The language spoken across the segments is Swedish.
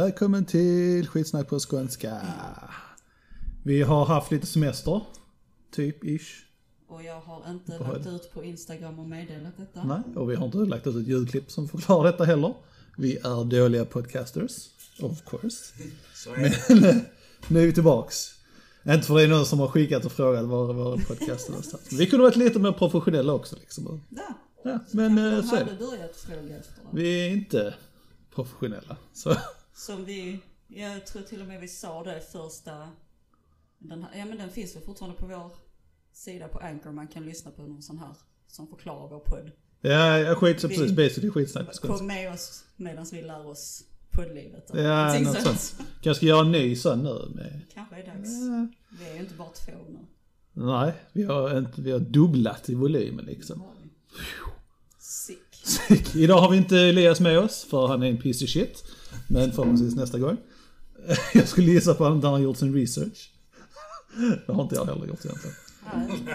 Välkommen till skitsnack på skånska. Vi har haft lite semester. Typ, ish. Och jag har inte Vad lagt ut på Instagram och meddelat detta. Nej, och vi har inte lagt ut ett ljudklipp som förklarar detta heller. Vi är dåliga podcasters, of course. Så. Men eh, nu är vi tillbaks. Inte för det är någon som har skickat och frågat var våra podcaster någonstans. Vi kunde varit lite mer professionella också liksom. Där. Ja, men Kanske eh, så är det. börjat fråga efter det. Vi är inte professionella. Så Som vi, jag tror till och med vi sa det första, den här, ja men den finns väl fortfarande på vår sida på Anchor. Man kan lyssna på någon sån här som förklarar vår podd. ja, jag skit så Vi- precis. Basically skitsnack. Kom med oss medan vi lär oss poddlivet. Ja, något sånt. sånt. Kanske göra en ny sån nu med... Kanske är dags. Vi är ju inte bara två nu. Nej, vi har, inte, vi har dubblat i volymen liksom. Vi. Sick. Idag har vi inte Elias med oss för han är en piece of shit. Men förhoppningsvis nästa gång. Jag skulle gissa på att han har gjort sin research. Det har inte jag heller gjort egentligen.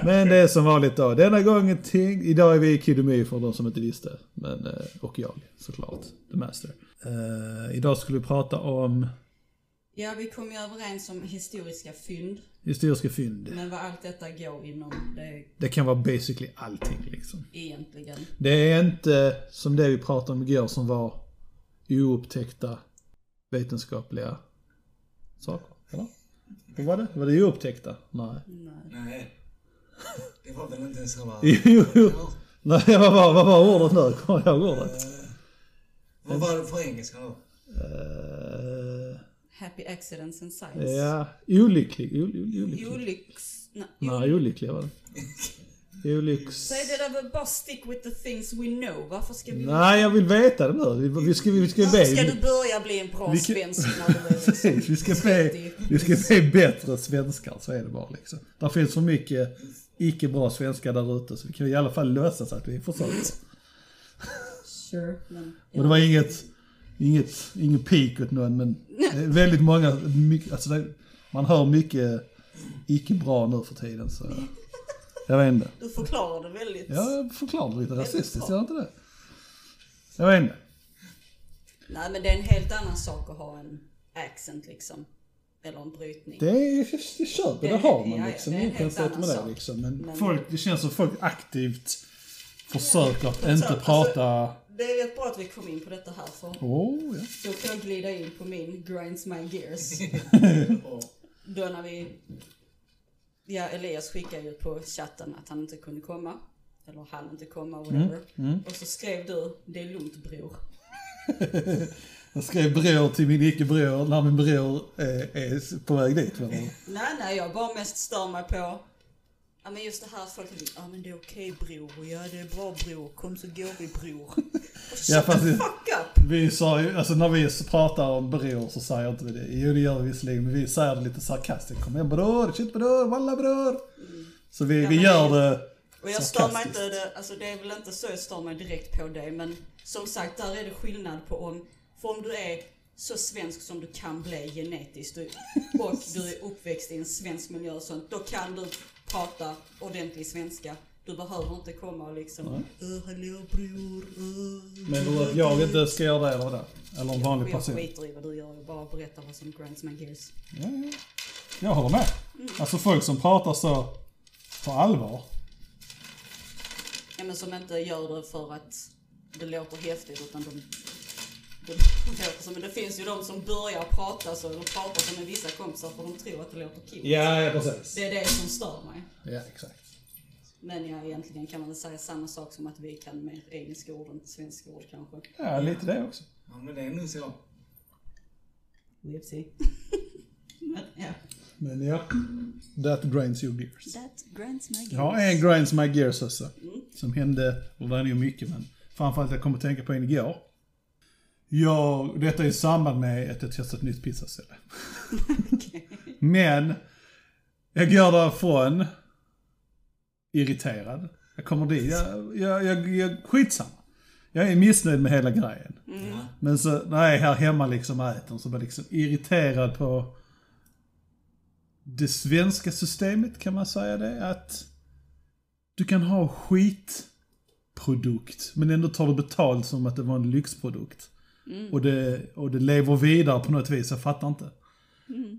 Men det är som vanligt då. Denna gången ting, idag är vi Kid och My för de som inte visste. Men, eh, och jag såklart, the master. Eh, idag skulle vi prata om Ja, vi kom ju överens om historiska fynd. historiska fynd. Men vad allt detta går inom, det Det kan vara basically allting liksom. egentligen. Det är inte som det vi pratade om igår som var oupptäckta vetenskapliga saker. Eller? Vad var det? Var det oupptäckta? Nej. Nej. Det var väl inte ens samma... Jo, jo. Nej, vad var, vad var ordet nu? Kommer jag ihåg ordet? Eh, Vad var det för engelska då? Eh, Happy accidents and science. ja, olycklig. Olycks... Nej, Nej, olycklig var det. Olycks... Säg det där bara stick with the things we know. Varför ska vi... Nej, jag vill veta det nu. Vi- ska, vi ska Varför ska be... du börja bli en bra Vi svensk när du är liksom vi ska 30? vi ska be bättre svenskar, så är det bara liksom. Det finns för mycket icke bra svenskar där ute, så vi kan i alla fall låtsas att vi försöker. Sure, men... Och det var inget, inget, ingen peak åt någon, men väldigt många, mycket, alltså det, man hör mycket icke bra nu för tiden, så jag vet inte. Du förklarar det väldigt... Jag förklarade lite Väldigt rasistiskt, gör inte det? Jag vet inte. Nej, men det är en helt annan sak att ha en accent liksom. Eller en brytning. Det är, jag köper, det, Det har man ja, ja, liksom. det är en helt med annan det sak. liksom. Men, Men- folk, det känns som folk aktivt försöker att men inte så- alltså- prata... Det är rätt bra att vi kom in på detta här för Åh, ja. då kan jag glida in på min grinds my gears. Då när vi... Ja, Elias skickade ju på chatten att han inte kunde komma. Eller han inte komma, whatever. Mm, Och så skrev du, det är lugnt bror. Jag skrev bror till min icke-bror när min bror är, är på väg dit. Nej, nej, jag bara mest stör mig på... Ja men just det här folk säger, ja men det är okej bror, ja det är bra bror, kom så går vi bror. Ja, fast the fuck up! Vi sa ju, alltså när vi pratar om bror så säger inte vi det. Jo det gör vi visserligen, men vi säger det lite sarkastiskt. Kom igen bror, shit bror, walla bror. Så vi, Ja, vi gör det- det Och jag stör mig inte, det, alltså det är väl inte så jag stör mig direkt på dig men som sagt där är det skillnad på om, för om du är så svensk som du kan bli genetiskt och du är uppväxt i en svensk miljö och sånt, då kan du prata ordentlig svenska. Du behöver inte komma och liksom, "Äh, hallå bror, äh." Men du att jag inte ska göra det eller vad Eller en vanlig Och jag person. skiter i vad du gör, jag bara berättar vad som grinds my gears. Ja, ja. Jag håller med. Alltså folk som pratar så på allvar. Ja men som inte gör det för att det låter häftigt utan de... Det, men det finns ju de som börjar prata så, eller pratar som med vissa kompisar för de tror att det låter kul. Ja, ja precis. Det är det som stör mig. Ja, exakt. Men ja, egentligen kan man väl säga samma sak som att vi kan mer engelska ord än svenska ord kanske. Ja, lite det också. Ja, men det är nog så. See. men ja, Men ja, that grinds your gears. that grinds my gears. Jag har en grinds my gears också. Som hände, och det är nog mycket men framförallt jag kommer att tänka på en igår. Jag, detta är i samband med att jag testat ett nytt pizzaställe. Men, jag går därifrån irriterad. Jag kommer dit, jag, jag, jag, jag skitsamma. Jag är missnöjd med hela grejen. Ja. Men så när jag är här hemma liksom och äter så blir jag liksom irriterad på det svenska systemet, kan man säga det? Att du kan ha skitprodukt, men ändå tar du betalt som att det var en lyxprodukt. Och, det, och det lever vidare på något vis, jag fattar inte.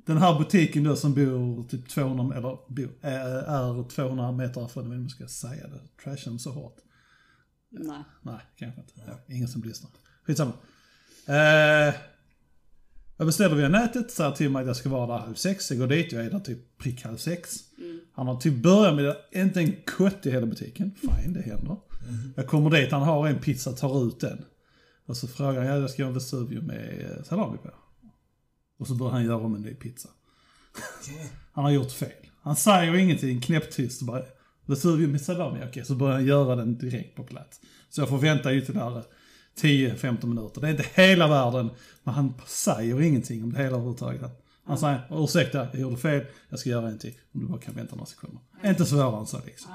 Den här butiken då som bor typ 200, eller bor, är, är 200 meter härifrån, jag vet inte om jag ska säga det, trasha dem så hårt. Nej. Nej, kanske inte. Ja, ingen som lyssnar. Skitsamma. Eh, jag beställer via nätet, säger till mig att jag ska vara där halv sex. Jag går dit, jag är där typ prick halv sex. Han har typ börjat med inte en kott i hela butiken. Fine, det händer. Jag kommer dit, han har en pizza, tar ut den. Och så frågar han, ja jag ska göra en Vesuvio med eh, salami på. Och så börjar han göra om en ny pizza. Han har gjort fel. Han säger ingenting, knäpptyst och bara Vesuvio med salami, okej. Så börjar han göra den direkt på plats. Så jag får vänta ytterligare 10-15 minuter. Det är inte hela världen, men han säger ingenting om det hela överhuvudtaget. Han säger, ursäkta, jag gjorde fel, jag ska göra en till. Om du bara kan vänta några sekunder. Inte svårare än så liksom.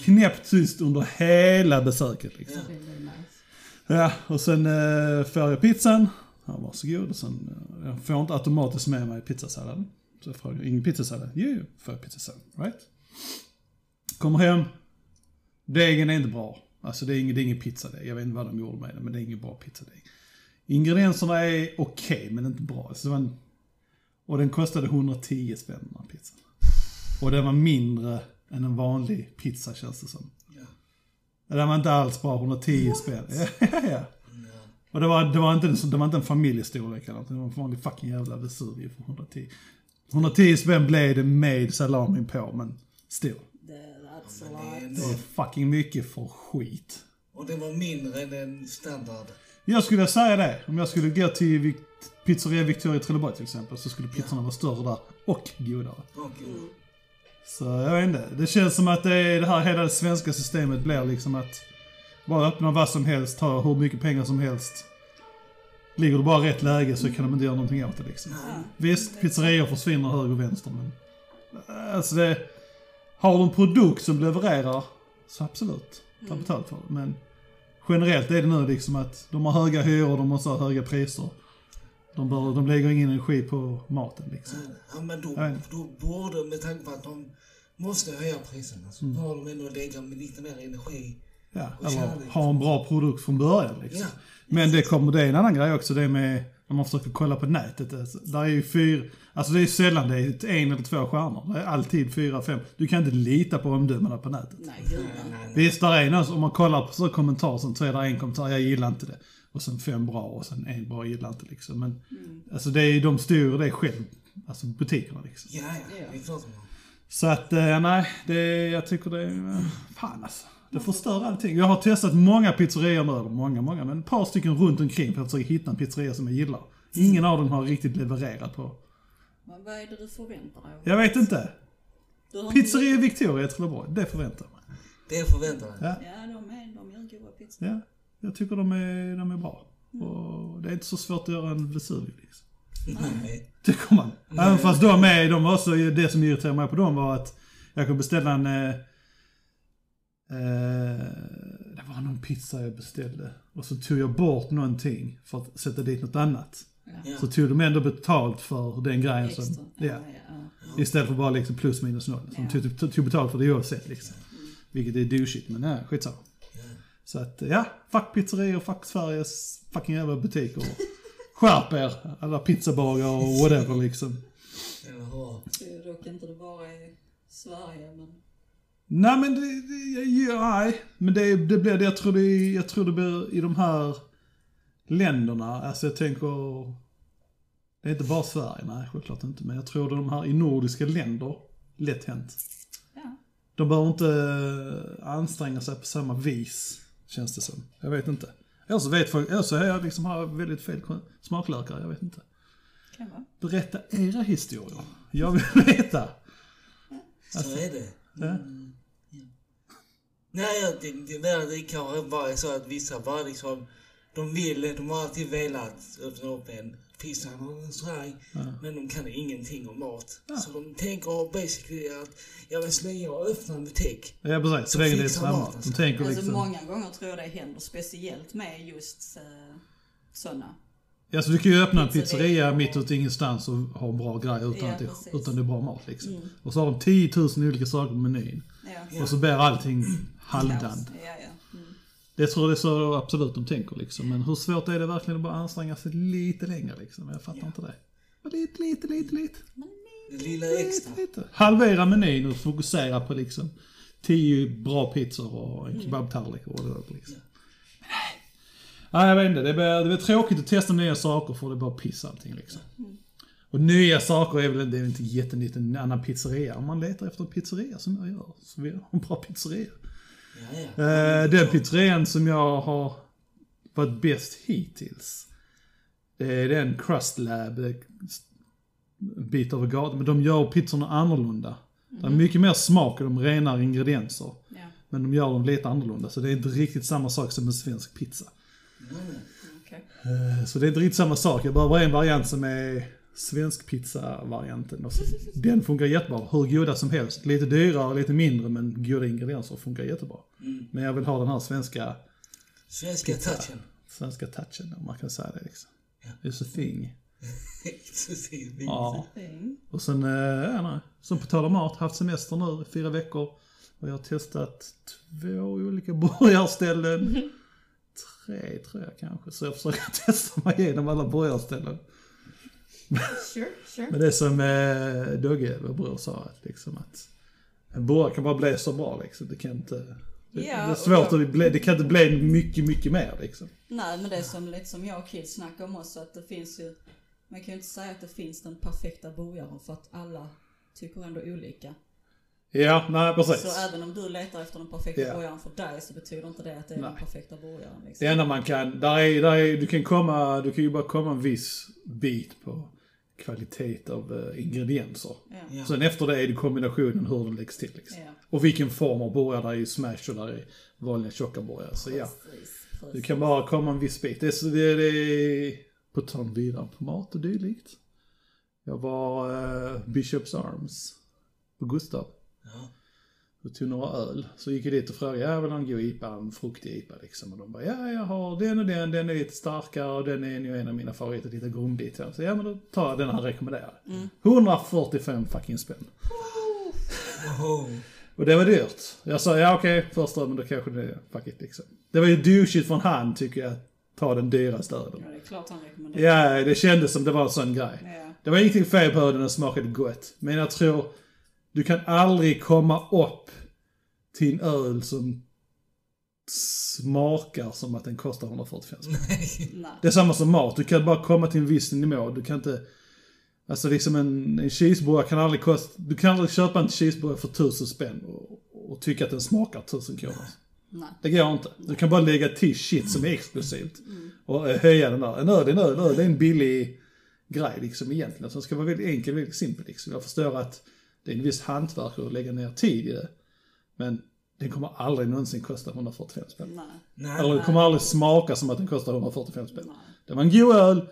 Knäpptyst under hela besöket liksom. Nice. Ja, och sen eh, får jag pizzan. Ja, varsågod. Och sen, eh, jag får inte automatiskt med mig pizzasalladen. Så jag frågar, ingen pizzasallad? Jo, jo, får jag pizzasallad. Right? Kommer hem. Degen är inte bra. Alltså det är ingen, det är ingen pizzadeg. Jag vet inte vad de gjorde med den, men det är ingen bra pizzadeg. Ingredienserna är okej, men inte bra. Alltså, det var en, och den kostade 110 spänn den här pizzan. Och den var mindre än en vanlig pizza känns det som. Den var inte alls bra, 110 spänn. Ja, ja, ja. Och det var, det var, inte, en- det var inte en familjestorlek eller något. Det var en vanlig fucking jävla Vesuvio för 110. 110 spänn blev det med salamin på, men still. Det, that's Men a det är lot. Det är fucking mycket för skit. Och det var mindre än en standard. Jag skulle säga det. Om jag skulle gå till Vic- pizzeria Victoria i Trelleborg till exempel, så skulle pizzorna vara större där och godare. Och, Så jag vet inte. Det känns som att det, är det här hela det svenska systemet blir liksom att bara öppna vad som helst, ta hur mycket pengar som helst. Ligger du bara i rätt läge så kan de inte göra någonting åt det liksom. Visst, pizzerior försvinner höger och vänster men... Alltså det... Har du en produkt som levererar, så absolut. Ta betalt för det. Men generellt är det nu liksom att de har höga hyror, de måste ha höga priser. De, bör, de lägger ingen energi på maten liksom. ja, men då, då borde, med tanke på att de måste höja priserna, så Mm. bör de ändå lägga lite mer energi. Ja, Och eller kärlek. ha en bra produkt från början liksom. Ja. Men det kommer, det är en annan grej också, det med, när man försöker kolla på nätet. Alltså, där är ju fyra, alltså det är sällan det är en eller två stjärnor. Det är alltid fyra, fem. Du kan inte lita på omdömena på nätet. Nej, gud Nej, nej. nej, nej. Visst, där är någon, om man kollar på så kommentarer så är det en kommentar, jag gillar inte det. Och sen fem bra och sen en bra, gillar inte liksom. Men alltså det är, de styr det själv, alltså butikerna liksom. Ja, ja, det är klart. Så att, eh, nej, det, jag tycker det är, eh, fan alltså. Det förstör allting. Jag har testat många pizzerior nu, eller många, många, men ett par stycken runt omkring för att försöka hitta en pizzeria som jag gillar. Ingen av dem har riktigt levererat på. Men vad är det du förväntar dig? Jag vet inte. Pizzeria Victoria i Trelleborg, det förväntar jag mig. Det förväntar jag. Ja, Ja, de, är, de gör goda pizzor. ja. Jag tycker de är, de är bra. Och det är inte så svårt att göra en Vesuvio liksom. Nej. Tycker man. Även fast de är, de var också, det som irriterade mig på dem var att jag kunde beställa en... Eh, eh, det var någon pizza jag beställde. Och så tog jag bort någonting för att sätta dit något annat. Ja. Så tog de ändå betalt för den grejen Extra. som... Ja, Ja. Istället för bara liksom plus minus noll. Så Ja. de tog, tog, betalt för det oavsett liksom. Vilket är douchigt, men ja, skitsamma. Så att, ja, fuck pizzerior, fuck Sveriges fucking jävla butiker. Skärp er, alla pizzabagare och whatever liksom. Hur? Det dock inte det bara i Sverige, men... Nej men det, det ja, nej. Men det, det blir det, jag tror det, jag tror det blir i de här länderna, alltså jag tänker, det är inte bara Sverige, nej självklart inte, men jag tror det är de här i nordiska länder, lätt hänt. Ja. De behöver inte anstränga sig på samma vis, känns det som. Jag vet inte. Eller så vet folk, eller så är jag liksom har väldigt fel smaklökare, jag vet inte. Kan vara. Berätta era historier. Jag vill veta. Så Alltså, är det. Ja. Nej, jag- det, det, det, det kanske bara är så att vissa bara liksom, de vill, de har alltid velat öppna upp en pizza eller en restaurang, men de kan ingenting om mat. Så de tänker basically att, jag vill slänga och öppna en butik. Ja precis, så länge det är samma. mat, De tänker Alltså liksom... många gånger tror jag det händer, speciellt med just uh, sådana. Ja, så du kan ju öppna en Pizzeria och- mitt ute i ingenstans och ha bra grejer utan, Ja, att det, utan det är bra mat liksom. Mm. Och så har de 10 000 olika saker på menyn. Ja. Ja. Och så blir allting halvdant. Ja, ja. Mm. Det tror jag det så absolut de tänker liksom. Men hur svårt är det verkligen att bara anstränga sig lite längre liksom? Jag fattar inte det. Men Lite, lite, lite, lite. Det lilla extra. lite, lite. Halvera menyn och fokusera på liksom tio bra pizzor och en kebabtallrik och det är liksom. Men nej. Nej, jag vet inte. Det blir, det blir tråkigt att testa nya saker för det bara piss allting liksom. Och nya saker är väl det är väl inte jättenytt en annan pizzeria. Om man letar efter en pizzeria som jag gör, så vill jag ha en bra pizzeria. Ja, ja. Eh, den pizzerian som jag har varit bäst hittills. Det är den Crust Lab, eh, en bit över gatan. Men de gör pizzorna annorlunda. Det är mycket mer smak och de renare ingredienser. Ja, Men de gör dem lite annorlunda. Så det är inte riktigt samma sak som en svensk pizza. okej. Eh, Så det är inte riktigt samma sak. Jag behöver en variant som är svensk pizza-varianten. Och så- Den funkar jättebra. Hur goda som helst. Lite dyrare, lite mindre men goda ingredienser funkar jättebebra. Men jag vill ha den här svenska, Svenska Pizza. touchen. svenska touchen om man kan säga det liksom. Ja. It's a thing. Precis. Ja. Fin. Och sen, eh, ja nej. Som på tal om mat, haft semester nu i fyra veckor. Och jag har testat två olika burgarställen. Tre tror jag kanske. Så jag försöker testa mig igenom alla burgarställen. Sure, sure. Men det som eh, Dogge, vår bror, sa att liksom att en burgare kan bara bli så bra liksom. Det kan inte... Det, Ja, det är och svårt att bli, det kan inte bli mycket, mycket mer liksom. Nej, men det är som, lite som jag och Kid snackar om också, att det finns ju, man kan ju inte säga att det finns den perfekta burgaren för att alla tycker ändå olika. Ja, nej precis. Så även om du letar efter den perfekta Ja. burgaren för dig så betyder inte det att det är den Nej. perfekta burgaren. Liksom. Det enda man kan, där är, där är, du kan komma, du kan ju bara komma en viss bit på kvalitet av eh, ingredienser. Ja. Sen efter det är det kombinationen hur den läggs till liksom. Ja. Och vilken form av burgare, där är ju smash och där är vanliga tjocka burgare. Så ja, Precis, du kan bara komma en viss bit. Det är, så det, det är på tal vidare på mat och dylikt. Jag var eh, Bishops Arms på Gustav. Ja. och tog några öl. Så gick jag dit och frågade, jag vill ha en god IPA, en fruktig IPA liksom. Och de bara, ja jag har den och den, den är lite starkare och den är nog en av mina favoriter, lite grundlig. Så ja men då tar jag den han rekommenderar. 145 fucking spänn. Och det var dyrt. Jag sa, ja okej, första men då kanske det är, fuck it liksom. Det var ju douchigt från han tycker jag, att ta den dyraste ölen. Ja, det är klart han rekommenderar. Ja, det kändes som det var en sån grej. Ja. Det var ingenting fel på den, den smakade gott. Men jag tror, du kan aldrig komma upp till en öl som smakar som att den kostar 145 spänn. Det är samma som mat, du kan bara komma till en viss nivå. Du kan inte, alltså liksom en, en cheeseburgare kan aldrig kosta, du kan aldrig köpa en cheeseburgare för 1000 spänn och, och tycka att den smakar 1000 kronor. Nej. Det går inte. Du kan bara lägga till shit som är exklusivt. Och eh, höja den där. En öl är en öl, en öl det är en billig grej liksom egentligen. Så den ska vara väldigt enkel, väldigt simpel liksom. Jag förstår att det är en viss hantverk att lägga ner tid i det. Men den kommer aldrig någonsin kosta 145 spänn. Nej. Nej. Eller den kommer aldrig smaka som att den kostar 145 spänn. Nej. Det var en god öl.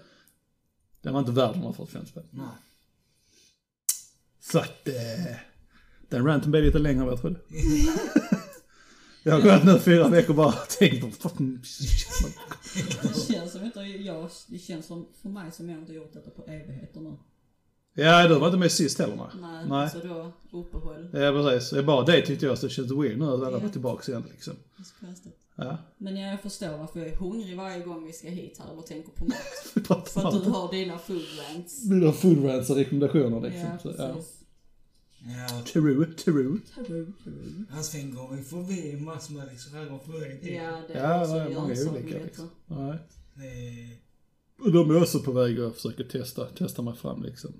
Den var inte värd 145 spänn. Nej. Så att, eh, den ranten blev lite längre än vad jag trodde. jag har gått nu fyra veckor och bara tänkt på fucking Det känns som inte jag, det känns som för mig som jag inte gjort detta på evigheter nu. Ja, du var inte med sist heller nej. Nej, Nej. så då uppehåll. Ja, precis. Det är bara det tyckte jag så det känns weird nu att alla Ja. tillbaka igen liksom. Det är så konstigt. Ja. Men jag förstår varför jag är hungrig varje gång vi ska hit här och tänker på mat. För att du har dina food rants. Mina food rants och rekommendationer liksom. Ja, Så, ja. precis. Ja. True, true. Taru, taru. Han Sven går vi förbi massor med restauranger på väg dit. Ja, det Ja, är det också är många olika liksom. Nej. Och de är också på väg att försöka testa, testa mig fram liksom.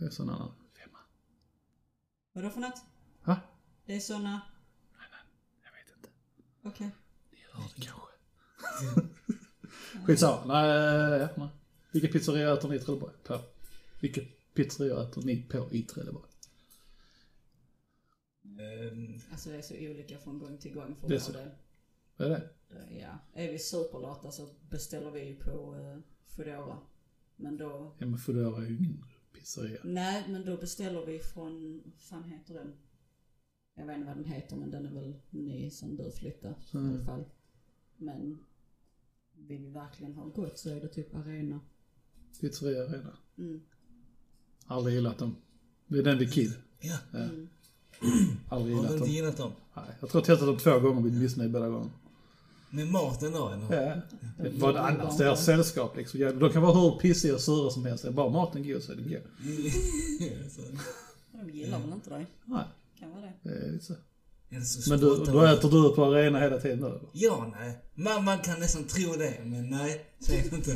Det är sån annan femma. Vadå för något? Va? Det är såna... Jag vet inte. Okej. Ni hör det kanske. Skitsamma. Nej, ja, nej. Vilka pizzerior äter ni i Trelleborg? På? Vilka pizzerior äter ni på i Trelleborg? Ehm, Alltså det är så olika från gång till gång för Det är så. Vad är det? Det- Ja. Är vi superlata så beställer vi på uh, Foodora. Men då... Ja men Foodora är ju ingen pizzeria. Nej, men då beställer vi från... Vad fan heter den? Jag vet inte vad den heter men den är väl ny sen du flyttade i Mm. alla fall. Men vill vi verkligen ha gott så är det typ Arena. Pizzeria Arena. Mm. Aldrig gillat dem. Det är den vid Kid. ja. Ja. Mm. Aldrig Har gillat du inte dem. gillat dem? Nej, jag tror jag har testat dem två gånger och blivit missnöjd båda gångerna. Med maten då eller? Ja. Vad annars? Deras sällskap liksom. Ja, de kan vara hur pissiga och sura som helst. Det är bara maten god så är den god. Så, De gillar väl inte dig? Nej, Kan vara det. det är lite så. Men du, då äter du på arena hela tiden då? Ja, nej. Man, man kan nästan tro det, men nej, så är det inte.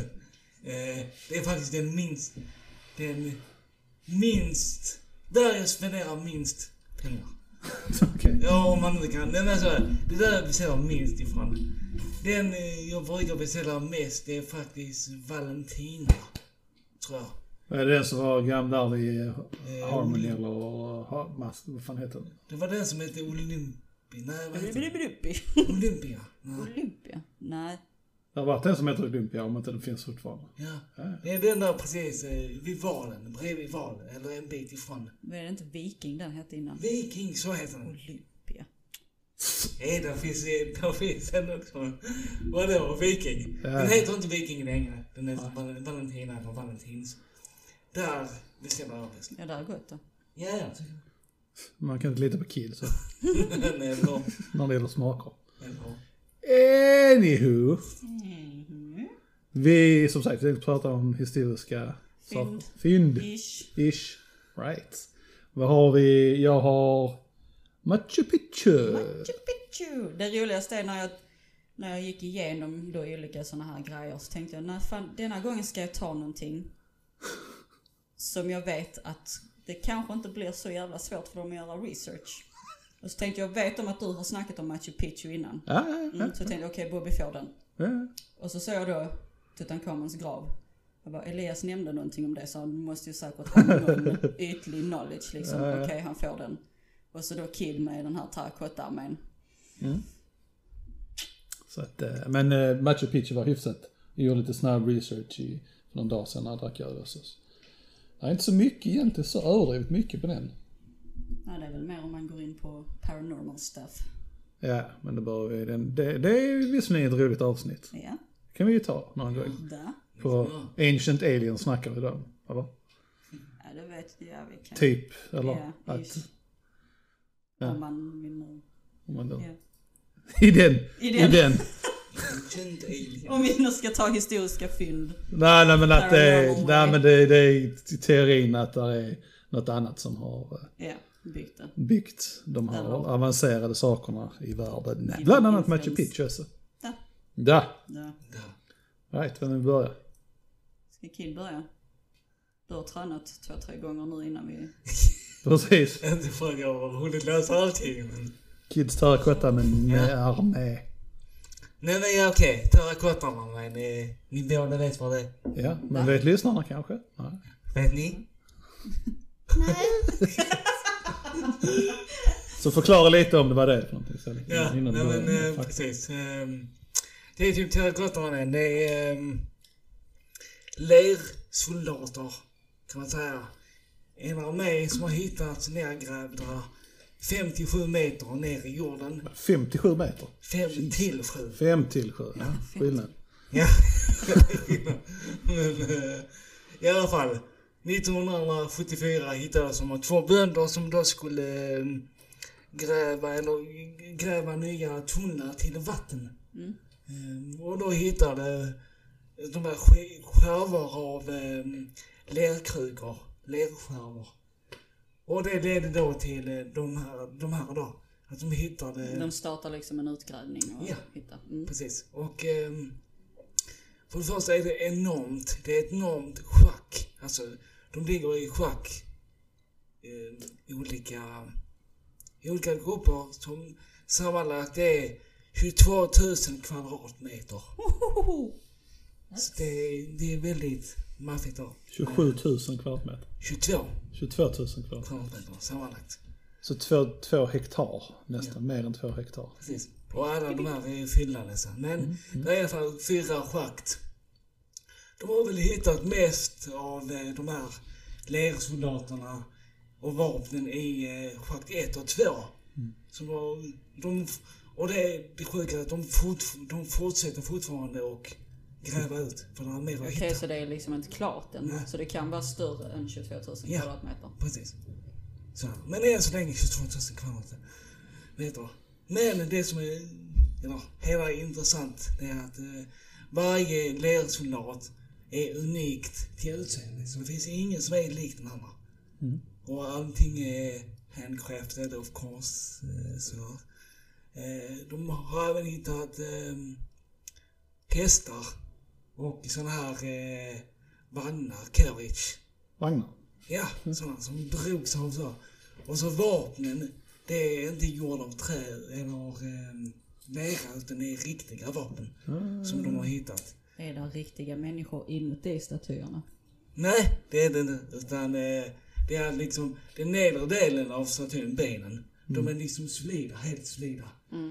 Eh, det är faktiskt den minst... Den minst... Där jag spenderar minst pengar. Okej. Ja, om man inte kan. Nej, men så här, det där jag beställer minst ifrån. Den eh, jag brukar beställa mest, det är faktiskt Valentina. Tror jag. Är det den som var gammal där vid eh, Harmony eller mask, vad fan heter den? Det var den som hette Olympi. Nej, vad heter den? Olympia. Nej. Olympia? Nej. Det har varit en som heter Olympia om inte den finns fortfarande. Ja. Ja. Det är den där precis eh, vid valen, bredvid valen, eller en bit ifrån. Var det inte Viking den hette innan? Viking, så heter den. Olympia. Nej, där finns, där finns en också. Vadå, Viking? Ja. Den heter inte Viking längre. Den heter Val- Valentina eller Valentins. Där bestämmer jag bäst. Ja, det är gott då. Ja, ja. Man kan inte lita på kill så, Nej, bra. när det gäller smaker. Anywho. Mhm. Vi, som sagt, vi tänkte prata om historiska Fynd. saker. Fynd. Ish. Ish. Right. Vad har vi? Jag har Machu Picchu. Machu Picchu. Det roligaste är när jag, när jag gick igenom då olika sådana här grejer så tänkte jag, nej fan, denna gången ska jag ta någonting som jag vet att det kanske inte blir så jävla svårt för dem att göra research. Och så tänkte jag, vet om att du har snackat om Machu Picchu innan. Ja, ja, Mm, så jag tänkte okej, Bobby får den. ja. Och så såg jag då Tutankhamons grav. Jag bara, Elias nämnde någonting om det så han måste ju säkert ha någon ytlig knowledge liksom. Ja, ja. Okej, han får den. Och så då Kid med den här terrakottaarmén. Så att, eh, men eh, Machu Picchu var hyfsat. Jag gjorde lite snabb research i, för någon dag sedan när jag drack öl. Det är inte så mycket egentligen, så överdrivet mycket på den. Ja, det är väl mer om man går in på paranormal stuff. Ja, men det, bör vi, den, det, det är visserligen ett roligt avsnitt. Ja, kan vi ju ta någon gång. där. På Ancient Aliens snackar vi då. Eller? Ja, det vet jag. Vi kan. Typ, eller? Ja, att. Ja. Om man nu. om man då, Ja. I den, I i den. den. Känd alien. Om vi nu ska ta historiska fynd. Nej, nej men att det är, nej, men det, det är i teorin att det är något annat som har eh, Ja, byggt det. byggt de här Eller- avancerade sakerna i världen. Given Bland annat Machu. Picchu alltså. Ja. Ja, Ja. Där. right, vem vill börja? Ska Kid börja? Du har tränat två, tre gånger nu innan vi... Precis. Inte för att jag har hunnit läsa allting, men... Kids terrakotta med, med armé. Nej, men ja, okej. Terrakottarna, men eh, ni båda vet vad det är. Ja, men vet lyssnarna kanske? Nej. Vet ni? Så förklara lite om det var det för någonting. Så Ja, innan nej men eh, precis. Ehm, det är typ terrakottarna, det är um, lersoldater, kan man säga. En armé som har hittats nergrävda 57 meter ner i jorden. 57 meter. 5 till 7. 5 till 7. Ja, skillnad. Ja. Men eh, i alla fall. 1974 hittades de två bönder som då skulle eh, gräva, eller gräva nya tunnlar till vatten. Mm. Eh, Och då hittade de här sk- skärvor av lerkrukor, lerskärvor. Och det ledde då till eh, de här, de här då. Att de hittade... De startar liksom en utgrävning och Ja. hittar. Mm. Precis. Och ehm, för det första är det enormt. Det är ett enormt schack. Alltså, de ligger i schack. Eh, i olika, i olika grupper som sammanlagt är 22 000 kvadratmeter. Så det, är- det är väldigt maffigt då. 27 000 kvadratmeter. 22 22 000 kvadratmeter. kvadratmeter sammanlagt. Så två, två hektar nästan. Mer än två hektar. Precis. Och alla de här är fyllda Men det är i alla fall fyra schakt. De har väl hittat mest av eh, de här lersoldaterna och vapnen i eh, schakt 1 och 2. Så de, de, och det är det sjuka att de, fort, de fortsätter fortfarande och gräva ut. För de har mer att Okej, hitta. så det är liksom inte klart än. Nej. Så det kan vara större än 22 000 Ja. kvadratmeter. Precis. Så, men än så länge 22 000 kvadratmeter. Men det som är eller hela intressant, det är att eh, varje lersoldat är unikt till utseende. Så det finns ingen som är lik den andra. Mm. Och allting är handcrafted of course. Eh, så. Eh, de har även hittat eh, hästar och såna här eh, vagnar, carriage. Vagnar. Ja, sådana som drogs av så. Och så vapnen, det är inte gjort av trä eller eh, lera utan det är riktiga vapen som de har hittat. Är det riktiga människor inuti statyerna? Nej, det är det inte. Utan eh, det är liksom den nedre delen av statyn, benen. De är liksom solida, helt solida.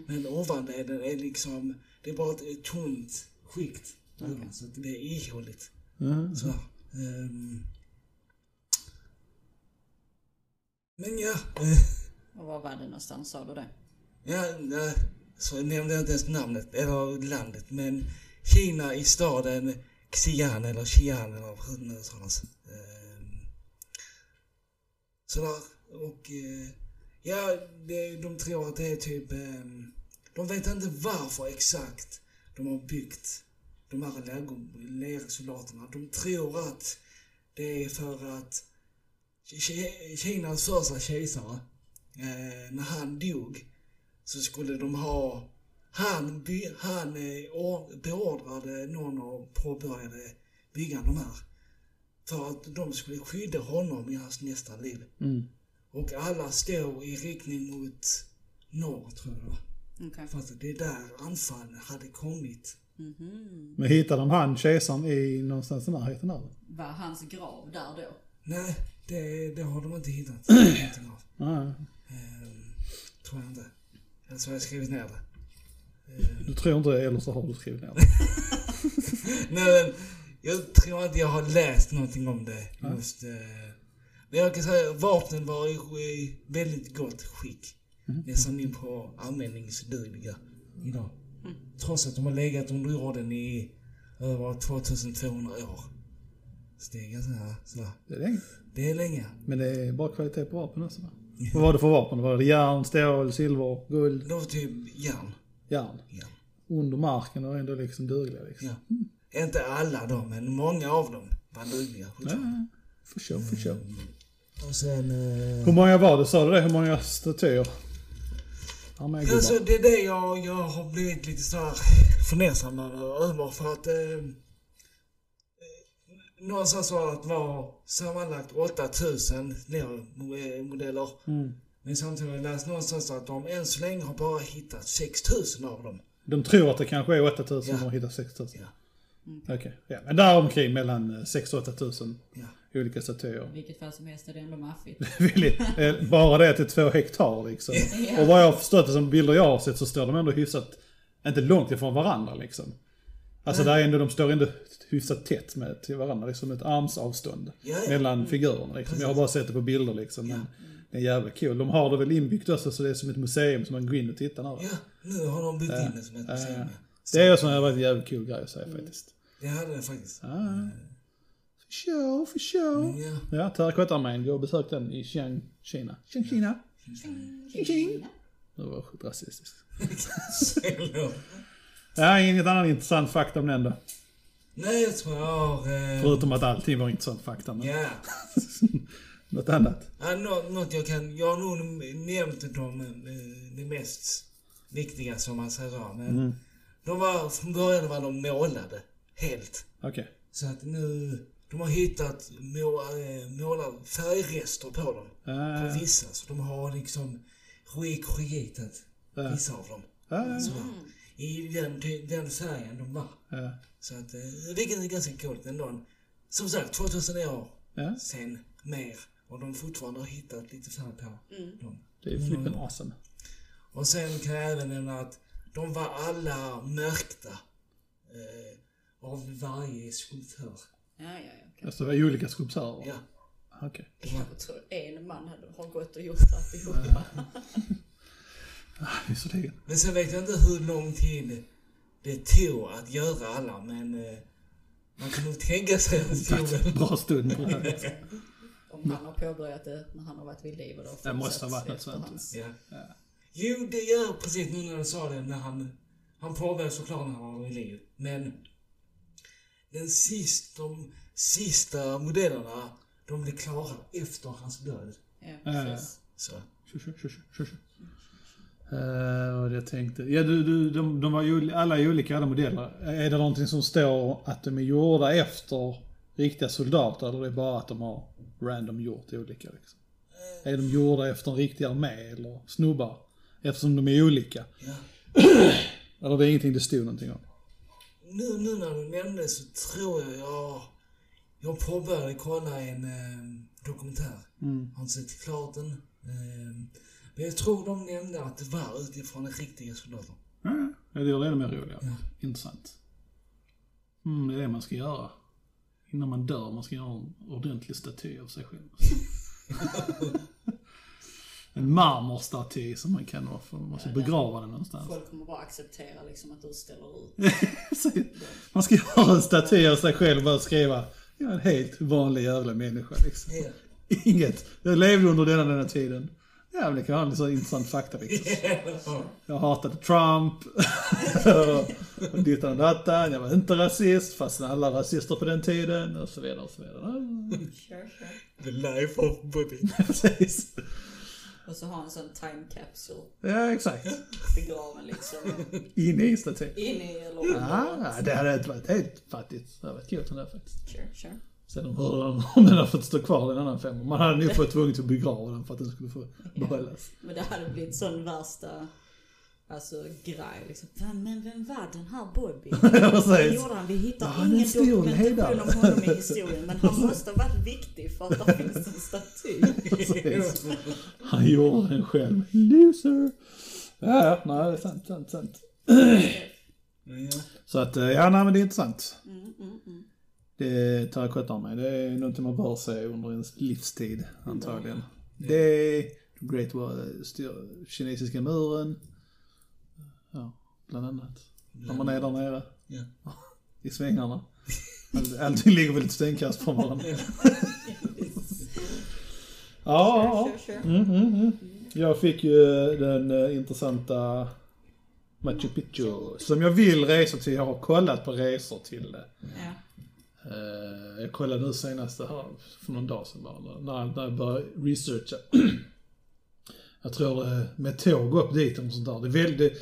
Men ovandelen är liksom, det är bara ett, tunt skikt. Så att det är ihåligt. Mm. Så. ehm. Men ja. eh, Och var var det någonstans sa du det? Ja, så nämnde jag inte ens namnet, eller landet, men Kina i staden Xi'an eller Xi'an eller hur det nu uttalas. Sådär, och eh, ja, de tror att det är typ, ehm, de vet inte varför exakt de har byggt de här lersoldaterna. De tror att det är för att Ki- Kinas första kejsare, eh, när han dog, så skulle de ha... Han, by, han eh, or, beordrade någon och påbörjade bygga de här. För att de skulle skydda honom i hans nästa liv. Mm. Och alla står i riktning mot norr, tror jag. Okej. För att det är där anfallen hade kommit. Mhm. Men hittade de han, kejsaren, i någonstans i närheten där? Var hans grav där då? Nej, det, det har de inte hittat någonting av. Ehm, tror jag inte. Eller så har jag skrivit ner det. du tror inte det, eller så har du skrivit ner det. Nej men, jag tror inte jag har läst någonting om det just. Eh, men jag kan säga att vapnen var i, i väldigt gott skick. Nästan in på användningsdugliga idag. Trots att de har legat under jorden i över 2200 år. Så det är ganska sådär. Det är länge. Det är länge. Men det är bra kvalitet på vapen också va? Vad var det för vapen? Var det järn, stål, silver, guld, Det var typ järn. järn? järn. Under marken och ändå liksom dugliga liksom. Ja. Inte alla då, men många av dem var dugliga. Ja, ja. För show, för show. Och sen... Eh, Hur många var det? Sa du det? Hur många statyer? Armégubbar? Alltså det är det jag, jag har blivit lite så här fundersam över för att eh, någonstans var det att var sammanlagt 8000 modeller. Mm. Men samtidigt har jag läst någonstans att de än så länge har bara hittat 6000 av dem. De tror att det kanske är 8000 Ja. de har hittat 6000. Ja. Okej, ja. Men där omkring mellan 6 och 8000 Ja. Olika statyer. I vilket fall som helst är det ändå maffigt. Eh, Bara det till två hektar liksom. Ja. Och vad jag har förstått det som bilder jag har sett så står de ändå hyfsat, inte långt ifrån varandra liksom. Alltså där är ändå, de står ändå hyfsat tätt med till varandra, liksom ett armsavstånd Ja, ja. mellan figurerna liksom. Jag har bara sett det på bilder liksom. Men det är jävligt cool. De har det väl inbyggt också så det är som ett museum som man går in och tittar där. Ja, nu har de byggt in det som ett museum. Det är också en jävligt, cool grej att säga faktiskt. Det hade det faktiskt. Ja. För show, för show. Ja. Ja, terrakottararmén, gå och besök den i Xiang, Kina. Xiang, Kina. Xing, xing. Det var sjukt rasistiskt. Ja, inget annat intressant fakta om den då. Nej, jag tror jag har... Eh, Förutom att allting var intressant fakta. Men ja. något annat. Ja, nå- något jag kan... Jag har nog nämnt de, eh, det mest viktiga som man säger så. Men Mm. de var, från början var de målade. Helt. Okej. Så att nu... De har hittat må, eh, målar, färgrester på dem. Ja, På vissa. Så de har liksom recreatat Ja. vissa av dem. ja, Så, I den, den färgen de var. ja. Så att, eh, vilket är ganska coolt ändå. Som sagt, 2000 år sen mer. Och de fortfarande har hittat lite färg på dem. Det är flippen awesome. Och sen kan jag även nämna att de var alla märkta eh, av varje skulptör. Ja, ja. Alltså det var olika skulptörer? Ja. Okej. Jag tror en man hade, har gått och gjort alltihopa. Visserligen. Men sen vet jag inte hur lång tid det tog att göra alla, men eh, man kan nog tänka sig att det tog en Bra stund på det här. Om han har påbörjat det när han har varit vid liv och då Det måste ha varit något sånt. hans. Ja. Jo, det gör precis nu när du sa det, när han Han påbörjade såklart när han var i livet. Men den sista, de sista modellerna, de blev klara efter hans död. Ja. Så. Eh, vad jag tänkte. Ja, du, du, de, de var ju, alla är olika, alla modeller. Är det någonting som står att de är gjorda efter riktiga soldater eller är det bara att de har random gjort olika? Liksom? Är de gjorda efter en riktig armé eller snubbar? Eftersom de är olika. Ja. Eller det är ingenting det stod någonting om. Nu, nu när du nämnde så tror jag jag... Jag påbörjade kolla en eh, dokumentär. Mm. Har inte sett klart den. Eh, men jag tror de nämnde att det var utifrån en riktiga soldater. Ja, ja, det gör det ännu mer roligare. Ja. Intressant. Mm, det är det man ska göra. Innan man dör, man ska göra en ordentlig staty av sig själv. en marmorstaty som man kan, man måste begrava den någonstans. Folk kommer bara acceptera liksom att du ställer ut. man ska göra en staty av sig själv och bara skriva, jag är en helt vanlig jävla människa liksom. Ja. Inget. Jag levde under denna, denna tiden. Ja, men det kan vara en sån intressant fakta liksom. Jag hatade Trump. och dittan och dattan. Jag var inte rasist, fast alla rasister på den tiden. Och så vidare och så vidare. The life of Bobby. Precis. Och så ha en sån time capsule Ja, exakt. begraven liksom. Inne i statyn. Inne i eller. Ja, det hade inte varit helt fattigt. Det hade varit coolt ändå faktiskt. Sure, sure. Sen om, hur, om den har fått stå kvar en annan femma. Man hade nog fått tvunget att begrava den för att den skulle få behållas. Men det hade blivit sån värsta, alltså grej liksom. Vem, men vem var den här Bobby? Vad gjorde han? Vi hittar en ingen dokumentation om honom i historien. Men han måste ha varit viktig för att det finns en staty. Han gjorde den själv. Loser. Ja, ja, nej, det är sant, sant, sant. Ja. Så att, eh, ja, nej men det är intressant. Mm, mm, mm. Det terrakottar mig. Det är någonting man bör se under ens livstid, antagligen. Det är Great Wall, styr- kinesiska muren. Ja, bland annat. När man är där nere. Ja. I svängarna. All, allting ligger väl ett stenkast från varandra. Ja, ja, ja. Mm, mm, mm. Jag fick ju den eh, intressanta Machu Picchu som jag vill resa till. Jag har kollat på resor till det. Ja. Eh, jag kollade nu senast här för någon dag sedan bara, när, jag började researcha. jag tror med tåg upp dit och sånt där. Det är väldigt,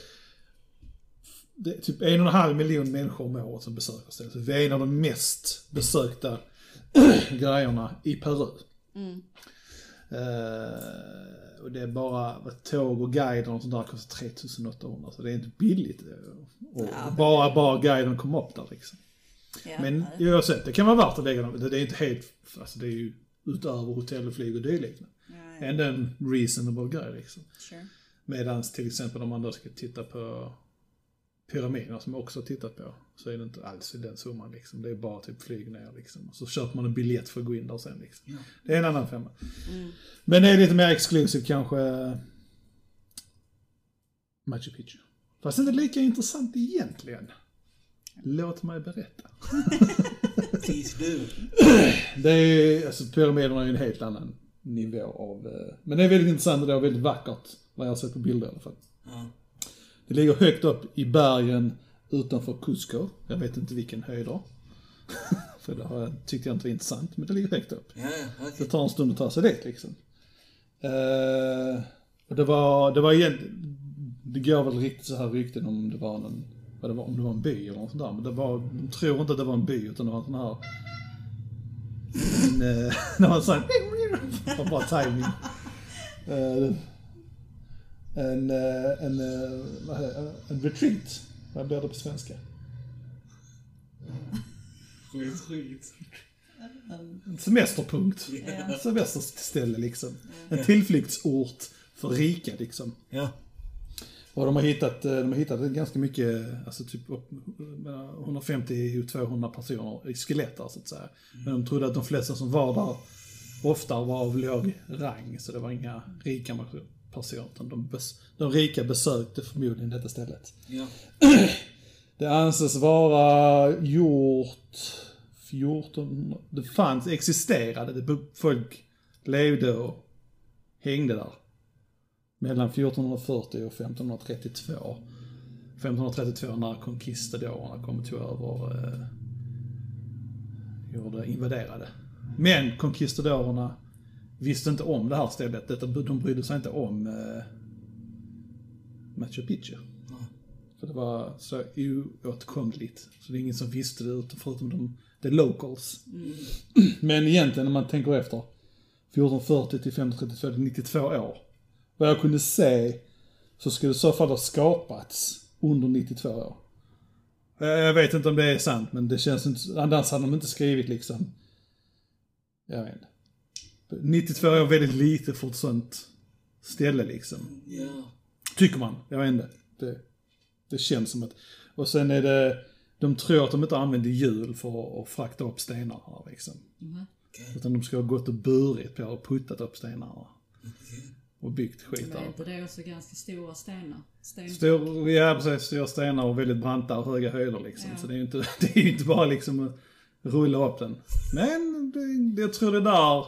det är typ en och en halv miljon människor om året som besöker stället. Så vi är en av de mest besökta grejerna i Peru. Mm. Eh, och det är bara tåg och guiden och sånt där kostar 3800 så det är inte billigt. Och Ja, men bara, bara guiden kom upp där liksom. Ja, Men ja, det kan vara värt att lägga dem. Det är inte helt, alltså det är ju utöver hotell och flyg och dylikt. Ändå en reasonable grej liksom. Sure. Medans till exempel om man då ska titta på pyramiderna som jag också har tittat på. Så är det inte alls i den summan liksom. Det är bara typ flyg ner liksom. Och så köper man en biljett för att gå in där sen liksom. Ja. Det är en annan femma. Mm. Men det är lite mer exklusivt kanske Machu Picchu. Fast inte lika intressant egentligen. Låt mig berätta. Please do. Det är, alltså pyramiderna är ju en helt annan nivå av, eh, men det är väldigt intressant och det är väldigt vackert. Vad jag har sett på bilder i alla fall. Ja. Det ligger högt upp i bergen utanför Cusco. Jag vet inte vilken höjd då. För det har jag, tyckte jag inte var intressant, men det ligger högt upp. Ja, ja, Det tar en stund att ta sig dit liksom. Eh, och det var, det var igen, det går väl riktigt så här rykten om det var en, vad det var, om det var en by eller något sånt där. Men det var, de tror inte att det var en by utan det var en sån här, en, eh, det var en sån, var bara timing. Eh, en, eh, en, eh, en retreat. Vad blir det på svenska? Skit. En semesterpunkt. Ja. Semesterställe liksom. En tillflyktsort för rika liksom. Ja. Och de har hittat, eh, de har hittat ganska mycket, alltså typ upp, mellan 150-200 personer i skelett så att säga. Men de trodde att de flesta som var där ofta var av låg rang, så det var inga rika personer. Utan de, bes, de rika besökte förmodligen detta stället. Ja. Det anses vara gjort 14... Det fanns, existerade, det, folk levde och hängde där. Mellan 1440 och 1532. 1532 när conquistadorerna kom och tog över, eh, gjorde, invaderade. Men conquistadorerna visste inte om det här stället. De brydde sig inte om eh, Machu Picchu. För det var så oåtkomligt. Så det är ingen som visste det förutom de, the locals. Men egentligen när man tänker efter. 1440 till 1532, det är 92 år. Vad jag kunde se så skulle det i så fall ha skapats under 92 år. Eh, Jag vet inte om det är sant, men det känns inte, annars hade de inte skrivit liksom, jag vet inte. 92 år är väldigt lite för ett sånt ställe liksom. Ja. Tycker man, jag vet inte. Det, det känns som att, och sen är det, de tror att de inte använder hjul för att frakta upp stenarna liksom. Okej. Utan de ska ha gått och burit på och puttat upp stenarna. Och byggt skit Men är där. inte det också ganska stora stenar? Sten... Stor, ja precis, stora stenar och väldigt branta och höga höjder liksom. Ja. Så det är ju inte, det är ju inte bara liksom att rulla upp den. Men det, jag tror det där,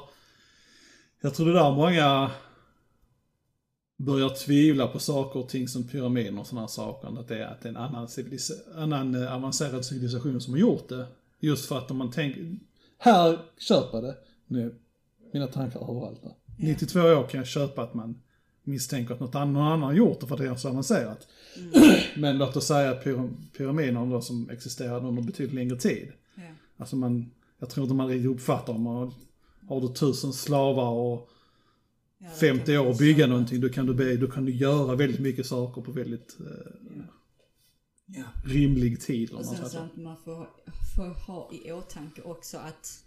jag tror det där många börjar tvivla på saker och ting som pyramider och sådana saker. Att det är, att det är en annan, annan eh, avancerad civilisation som har gjort det. Just för att om man tänker, här köper jag det. Nu, mina tankar överallt där. 92 år kan jag köpa att man misstänker att något annan, någon annan har gjort det för att det är så avancerat. Men låt oss säga pyram- pyramiderna då som existerade under betydligt längre tid. Ja. Alltså man, jag tror inte man riktigt uppfattar om man har du tusen slavar och Ja, det 50 kan år att bygga någonting, då kan du, be, då kan du göra väldigt mycket saker på väldigt eh, Ja. rimlig tid. Och sen så att man får, får ha i åtanke också att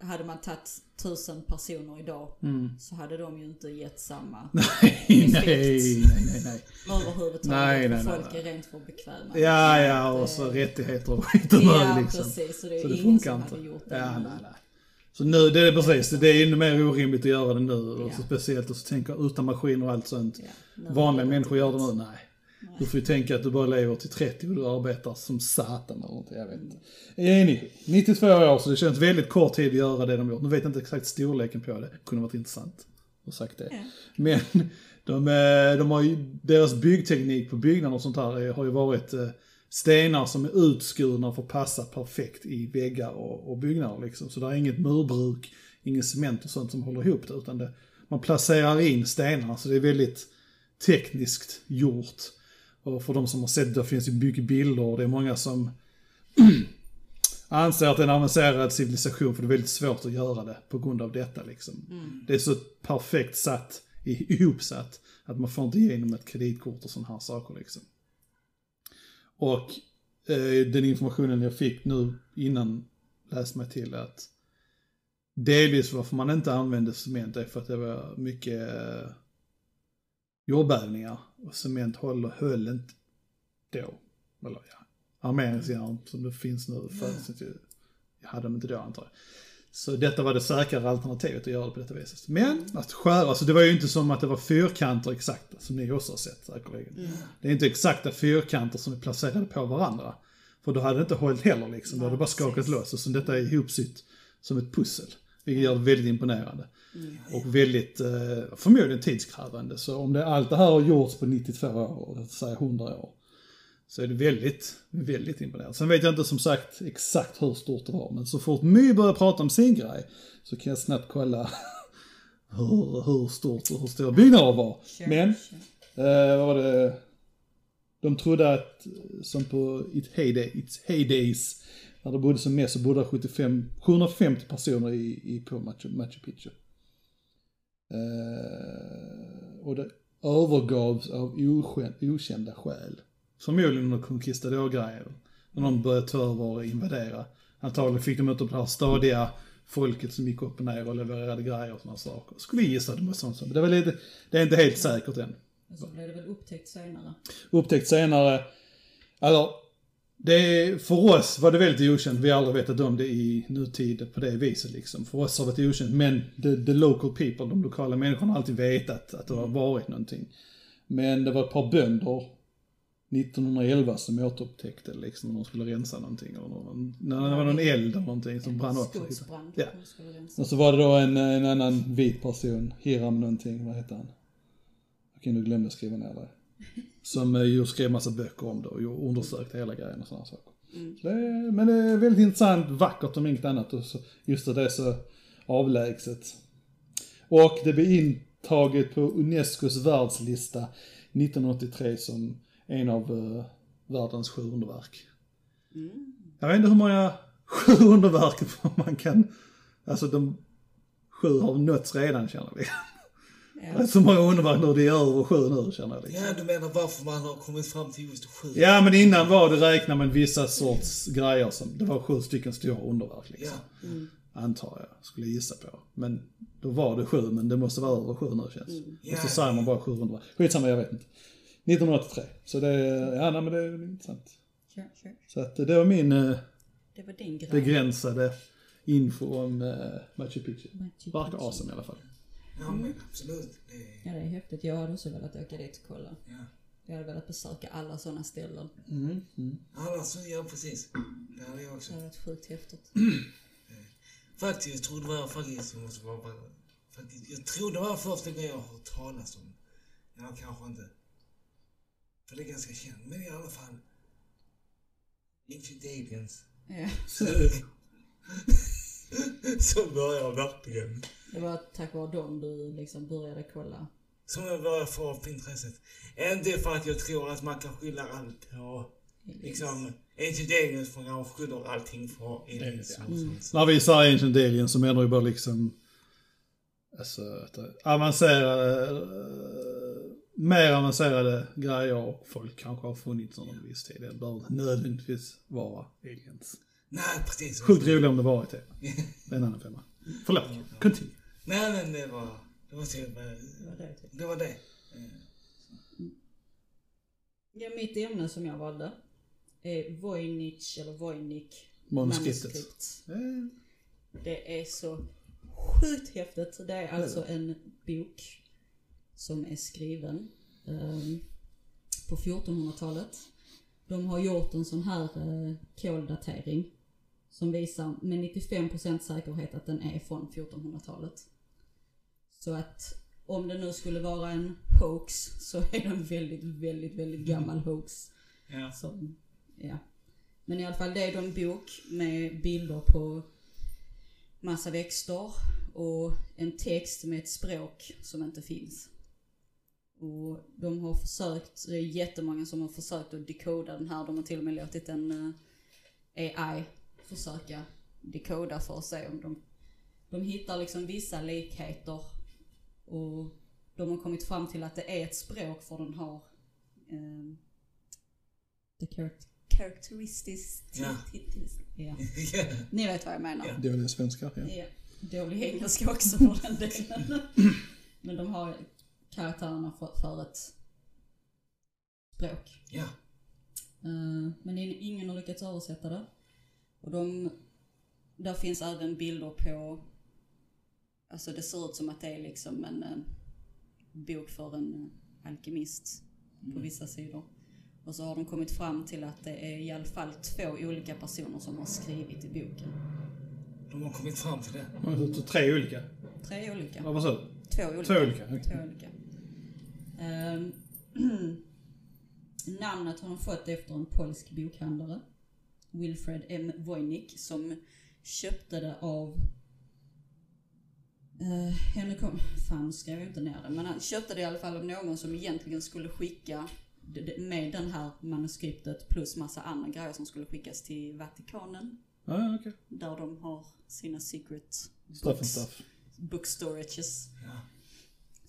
hade man tagit tusen personer idag Mm. så hade de ju inte gett samma nej, Effekt. nej, nej, nej. överhuvudtaget. Nej, nej, folk nej. är rent för bekväma. Ja, ja, och så eh, rättigheter och skit och Ja, liksom. precis. Så det är Så ingen som inte. hade gjort det. Ja, nej, nej. Så nu, det är precis, det är ännu mer orimligt att göra det nu. Och så speciellt och så tänker utan maskiner och allt sånt. Vanliga är det människor gör det nu, nej. Du får ju tänka att du bara lever till 30 och du arbetar som satan eller något, jag vet inte. Enig. 92 år, så det känns väldigt kort tid att göra det de gjort. Nu vet jag inte exakt storleken på det, kunde varit intressant att sagt det. Ja. Men de, eh, de har ju, deras byggteknik på byggnader och sånt här har ju varit eh, stenar som är utskurna för att passa perfekt i väggar och, och byggnader liksom. Så det är inget murbruk, ingen cement och sånt som håller ihop det, utan det, man placerar in stenarna så det är väldigt tekniskt gjort. Och för de som har sett det finns ju mycket bilder och det är många som anser att det är en avancerad civilisation för det är väldigt svårt att göra det på grund av detta liksom. Det är så perfekt satt, ihopsatt, att man får inte igenom ett kreditkort och sådana här saker liksom. Och eh, den informationen jag fick nu innan läste mig till att delvis varför man inte använde cement är för att det var mycket eh, jordbävningar och cement håller, höll inte då. Eller ja, armeringsjärn som det finns nu fanns inte, hade de inte då antar jag. Så detta var det säkrare alternativet att göra det på detta viset. Men att skära, alltså det var ju inte som att det var fyrkanter exakta, som ni också har sett säkerligen. Det är inte exakta fyrkanter som är placerade på varandra. För då hade det inte hållit heller liksom, då hade det bara skakat loss. Och så detta är ihopsytt som ett pussel. Vilket gör det väldigt imponerande. Och väldigt, eh, förmodligen tidskrävande. Så om det, allt det här har gjorts på 92 år, säga 100 år. Så är det väldigt, väldigt imponerande. Sen vet jag inte som sagt exakt hur stort det var. Men så fort My börjar prata om sin grej så kan jag snabbt kolla hur, hur stort och hur stora byggnader var. Sure, Men, sure. eh, vad var det? De trodde att, som på it heyday, its heydays, när det bodde som mest så bodde det 75, 750 personer i, i, på Machu, Machu Picchu. Eh, och det övergavs av okän, okända skäl. Förmodligen under conquistador-grejer. När de började ta över och invadera. Antagligen fick de ut det här stadiga folket som gick upp och ner och levererade grejer och sådana saker. Skulle gissa att det var sånt som, det, var lite, det är inte helt säkert än. Och så blev det väl upptäckt senare. Upptäckt senare, eller det för oss var det väldigt okänt, vi har aldrig vetat om det i nutid på det viset liksom. För oss har det varit okänt, men the, the local people, de lokala människorna har alltid vetat att det har varit någonting. Men det var ett par bönder 1911 som återupptäckte liksom, när de skulle rensa någonting. Eller någon, när det var någon eld eller någonting som brann upp. Skogsbrand. Ja. Och så var det då en, en annan vit person, Hiram någonting, vad heter han? Jag kan du glömde skriva ner det. Som eh, ju skrev massa böcker om det och undersökte hela grejen och sådana saker. Mm. Så det är, men det är väldigt intressant, vackert om inget annat. Och så, just att det är så avlägset. Och det blev intaget på Unescos världslista 1983 som en av eh, världens sju underverk. Mm. Jag vet inte hur många sju underverk man kan, alltså de sju har nåtts redan känner vi. Det Ja. så många underverk nu, det är över sju nu känner jag. Liksom. Ja, du menar varför man har kommit fram till just sju? Ja men innan var det räkna med vissa sorts grejer som, det var sju stycken stora underverk liksom. Ja. Mm. Antar jag, skulle gissa på. Men då var det sju, men det måste vara över sju nu känns Mm. Och så Ja. säger man bara sju underverk. Skitsamma, jag vet inte. 1983. Så det, är- ja nej, men det är intressant. Sure, sure. Så att det var min eh, Det var din grej. begränsade info om eh, Machu Picchu. Machu Verkar awesome i alla fall. Ja, men absolut. Det, Ja, det är häftigt. Jag hade också velat åka dit och kolla. ja. Jag hade velat besöka alla sådana ställen. Mm. Mm. Annars, ja precis. Det hade jag också. Det hade varit sjukt häftigt. Faktiskt, jag tror det var faktiskt, jag måste bara, bara faktiskt, jag tror det var första gången jag har hört talas om. Ja, kanske inte. För det är ganska känt, men i alla fall. Ancient Aliens. Ja. Så, så börjar jag verkligen. Det var tack vare dem du liksom började kolla. Som jag börjar få upp intresset. Inte för att jag tror att man kan skylla allt på liksom Ancient Aliens för man skyller allting på aliens. Och sånt. När vi säger Ancient Alien så menar vi bara liksom, alltså, avancerade, mer avancerade grejer och folk kanske har funnits under en viss tid. Det behöver inte nödvändigtvis vara aliens. Nej, precis. Sjukt roligt om det varit det. Det är en annan femma. Förlåt, continue. Nej, men det var... Det var. Det var det. Det var det. Ja, mitt ämne som jag valde är Voynich, eller Voynich Manuskriptet. manuskript. Eh, Det är så sjukt häftigt. Det är alltså en bok som är skriven ehm, på 1400-talet. De har gjort en sån här eh, koldatering som visar med 95% säkerhet att den är från 1400-talet. Så att om det nu skulle vara en hoax så är det en väldigt, väldigt, väldigt gammal hoax. Ja. Som, ja. Men i alla fall det är en bok med bilder på massa växter och en text med ett språk som inte finns. Och de har försökt, det är jättemånga som har försökt att dekoda den här. De har till och med låtit en eh, AI försöka dekoda för att se om de, de hittar liksom vissa likheter och de har kommit fram till att det är ett språk för den har eh, the charac- characteristics. Ja. Ja. Ja. Ni vet vad jag menar. Ja. Dåliga svenskar, ja. Ja, dålig engelska också för den delen. Men de har karaktärerna för, för ett språk. Ja. Eh, Men in- ingen har lyckats översätta det. Och de, där finns även bilder på, alltså det ser ut som att det är liksom en eh, bok för en alkemist på vissa sidor. Och så har de kommit fram till att det är i alla fall två olika personer som har skrivit i boken. De har kommit fram till det. Tre olika. Tre olika. Ja, vad sa du? Två olika. Två olika. Två olika. Ehm, namnet har de fått efter en polsk bokhandlare. Wilfred M. Wojnik som köpte det av Uh, ja, nu kom, fan skrev jag inte ner det, men han köpte det i alla fall av någon som egentligen skulle skicka med den här manuskriptet plus massa andra grejer som skulle skickas till Vatikanen. Ja, okej. Där de har sina secret Stuff and books stuff. book storages. Ja.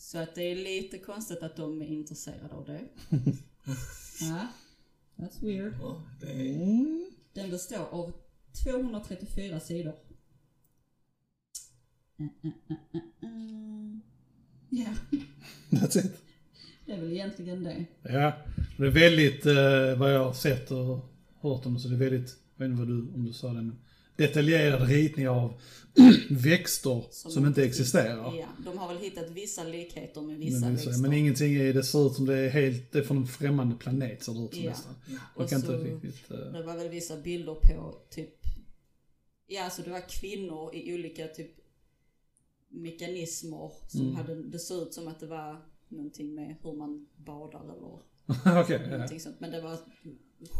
Så att det är lite konstigt att de är intresserade av det. ja, that's weird. Ja, det är... Mm. Den består av 234 sidor. Mm, mm. Ja, That's it. det är väl egentligen det. Ja, det är väldigt, eh, vad jag har sett och hört om så det är väldigt, jag vet inte vad du, om du sa det, men detaljerade ritningar av växter som, inte existerar. Ja, de har väl hittat vissa likheter med vissa Men, växter. vissa, men ingenting är, det ser ut som det är helt, det är från en främmande planet ser det ut som Ja. nästan. Ja. Jag Och kan inte så- riktigt... eh, Det var väl vissa bilder på typ, ja alltså det var kvinnor i olika typ mekanismer som Mm. hade, det såg ut som att det var någonting med hur man badar eller ja. Någonting sånt. Men det var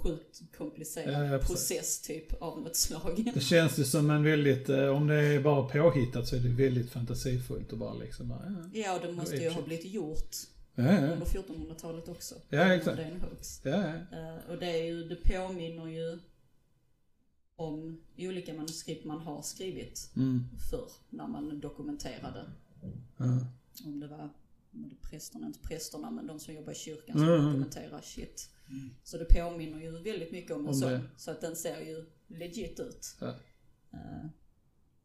sjukt komplicerad Ja, ja, process typ av något slag. Det känns ju som en väldigt, eh, om det är bara påhittat så är det väldigt fantasifullt och bara liksom, ja, Ja, det måste ju ha blivit gjort ja, ja, under 1400-talet också. Ja, exakt. Det är en hoax. ja, ja. Eh, och det är ju, det påminner ju om olika manuskript man har skrivit Mm. förr när man dokumenterade. ja. Om det var prästerna, inte prästerna, men de som jobbar i kyrkan som Mm. dokumenterar shit. Så det påminner ju väldigt mycket om en Om sån. det. Så att den ser ju legit ut. Ja. Eh,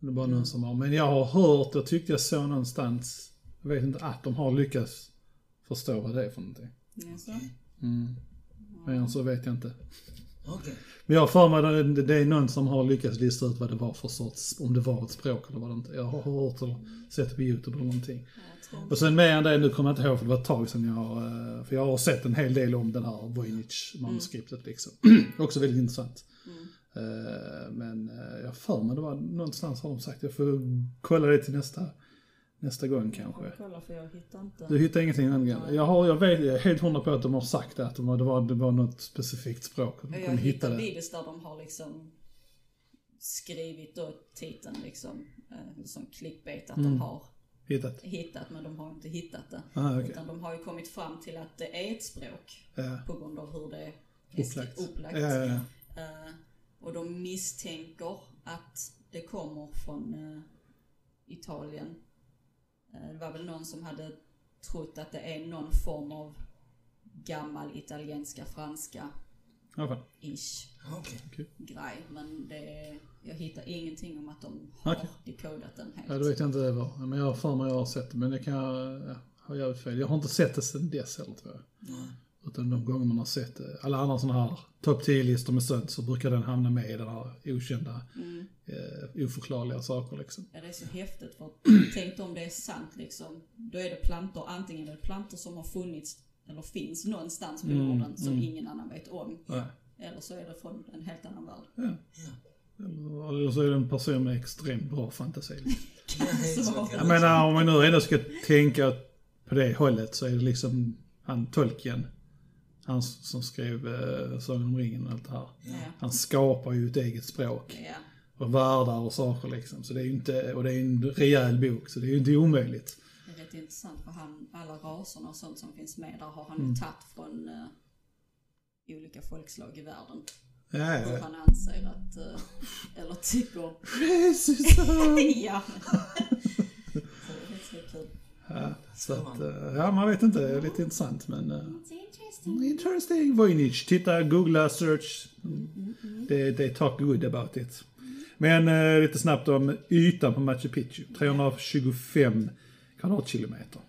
Det är bara någon som har, men jag har hört, jag tyckte jag såg någonstans, jag vet inte, att de har lyckats förstå vad det är för någonting. jaså? Mm. Men så vet jag inte. Okej. Men jag har för mig att det, det är någon som har lyckats lista ut vad det var för sorts, om det var ett språk eller vad det inte Jag har hört eller sett på YouTube eller någonting. Och sen mer än det, nu kommer jag inte ihåg för det var ett tag sedan jag, eh, för jag har sett en hel del om den här Voynich-manuskriptet liksom. Också väldigt intressant. Mm. Eh, Men eh, jag för mig det var någonstans har de sagt, jag får kolla det till nästa, nästa gång kanske. Jag kollar för jag hittar inte. Du hittar ingenting angående? Jag, har, jag, vet, jag är helt hundra på att de har sagt det, att de, det, var, det var något specifikt språk. De Jag kunde hitta hittar det. videos där de har liksom skrivit då titeln liksom, som clickbait att Mm. de har Hittat? hittat men de har inte hittat det. Ah, okej. Utan de har ju kommit fram till att det är ett språk Ja. på grund av hur det är Upplagt. upplagt. Ja, ja. Eh, och de misstänker att det kommer från eh, Italien. Eh, det var väl någon som hade trott att det är någon form av gammal italienska franska Ja, fan. ish Okej. grej. Men det, jag hittar ingenting om att de har Okej. dekodat den helt. Ja, då vet jag inte vad. Men jag har för mig jag har sett det. Men det kan jag ja, ha jävligt fel. Jag har inte sett det sen dess heller tror jag. Nej. Utan de gånger man har sett det. Alla andra sådana här topp 10-listor med sånt så brukar den hamna med i den här okända, Mm. eh, oförklarliga saker liksom. Ja, det är så häftigt för tänk om det är sant liksom. Då är det plantor, antingen är det plantor som har funnits eller finns någonstans på Mm, jorden som mm. ingen annan vet om. Nej. Eller så är det från en helt annan värld. Ja. Ja. Eller, eller så är det en person med extremt bra fantasi. Jag menar om man nu ändå ska tänka på det hållet så är det liksom han Tolkien. Han som skrev eh, Sagan om ringen och allt det här. Ja. Han skapar ju ett eget språk. Ja. Och världar och saker liksom. Så det är ju inte, och det är en rejäl bok så det är ju inte omöjligt. Det är rätt intressant för han, alla raserna och sånt som finns med där har han Mm. ju tagit från eh, olika folkslag i världen. Ja, ja, Hur han anser att, eh, eller tycker. Racism! ja. så det är så kul. ja, så att, eh, ja, man vet inte. Det är lite intressant men... It's interesting. Interesting Voynich. Titta, googla, search. They, they talk good about it. Men eh, lite snabbt om ytan på Machu Picchu. 325 kvadratkilometer.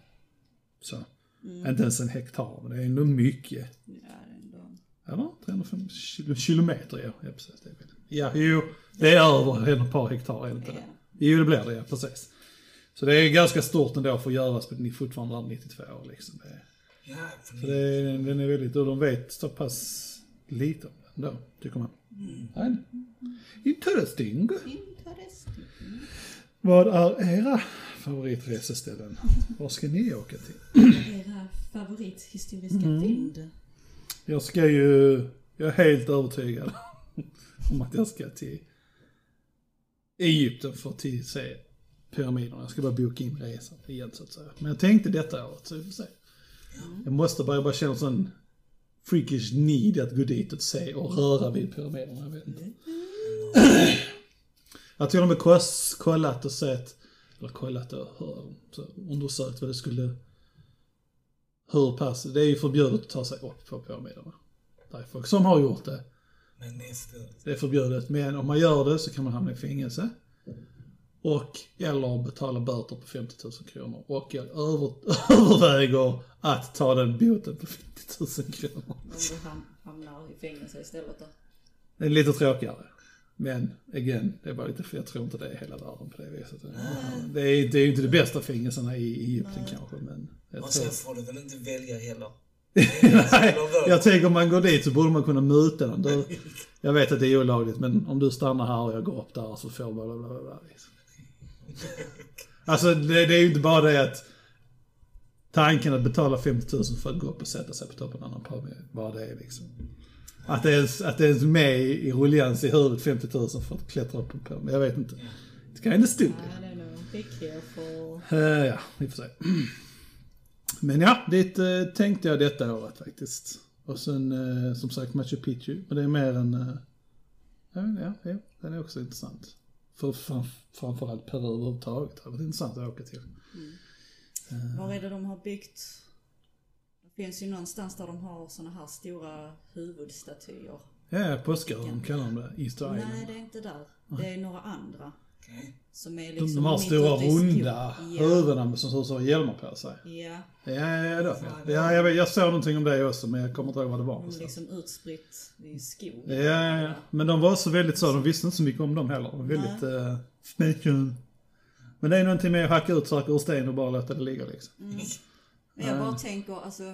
Så. Inte ens en hektar, men det är ändå mycket. Ja, det är ändå... Eller? 305 kilo, kilometer, ja. Ja, precis. Det är väl. Ja, jo. Det är över ett par hektar, är det inte det? Ja. Jo, det blir det, ja. Precis. Så det är ganska stort ändå för att göras på fortfarande 92 år liksom. Det är, Ja, för så ni- det är, den är väldigt, och de vet så pass lite om den då, tycker man. Nej. Interesting. Interesting. Vad är era favoritreseställen? Var ska ni åka till? Era favorithistoriska Mm. fynd? Jag ska ju, jag är helt övertygad om att jag ska till Egypten för att se pyramiderna. Jag ska bara boka in resan igen så att säga. Men jag tänkte detta året, så vi får se. Jag måste bara, jag bara känner sån freakish need att gå dit och se och röra vid pyramiderna. Jag vet inte. Jag har till och med kollat och sett, eller kollat och hör- undersökt vad det skulle, hur pass, det är ju förbjudet att ta sig upp på pyramiderna. Det är folk som har gjort det. Men det är stört. Det är förbjudet, men om man gör det så kan man hamna i fängelse. Och, eller betala böter på 50 000 kronor. Och jag över, överväger att ta den boten på 50 000 kronor. Om du ham- hamnar i fängelse istället då? Det är lite tråkigare. Men, again, det är bara lite, jag tror inte det är hela världen på det viset. Det är, det är ju inte de bästa fängelserna i Egypten kanske, men jag Och sen får du väl inte välja heller. Nej, jag tänker om man går dit så borde man kunna muta den. Du, jag vet att det är olagligt, men om du stannar här och jag går upp där så får bla bla bla. bla. Alltså det, det är ju inte bara det att Tanken att betala 50 000 för att gå upp och sätta sig på toppen av en pub, vad det är liksom. Att det är, att det är med i rullians i huvudet 50 000 för att klättra upp på en pub. Jag vet inte. It's kind of stupid. I don't know, be careful. Eh, ja, vi får se. Men ja, dit uh, tänkte jag detta året faktiskt. Och sen eh, som sagt Machu Picchu. Men det är mer en... Uh, ja, ja, den är också intressant. För fram, framförallt Peru överhuvudtaget. Det har varit intressant att åka till. Var är det de har byggt? Finns ju någonstans där de har såna här stora huvudstatyer. Ja, påskören kallar de det. Easter Nej, Island. det är inte där. Det är några andra. Okej. Som är De, liksom de har mitt stora ute i skog. runda Ja. huvuden som ser ut som hjälmar på sig. Ja, Ja, ja, då, ja. ja jag, jag såg någonting om det också men jag kommer inte ihåg vad det var. de är liksom utspritt i skog. Ja, ja, ja. Men de var så väldigt så, de visste inte så mycket om dem heller. De var väldigt snäcken. Men det är någonting med att hacka ut saker ur sten och bara låta det ligga liksom. Men jag bara tänker, alltså.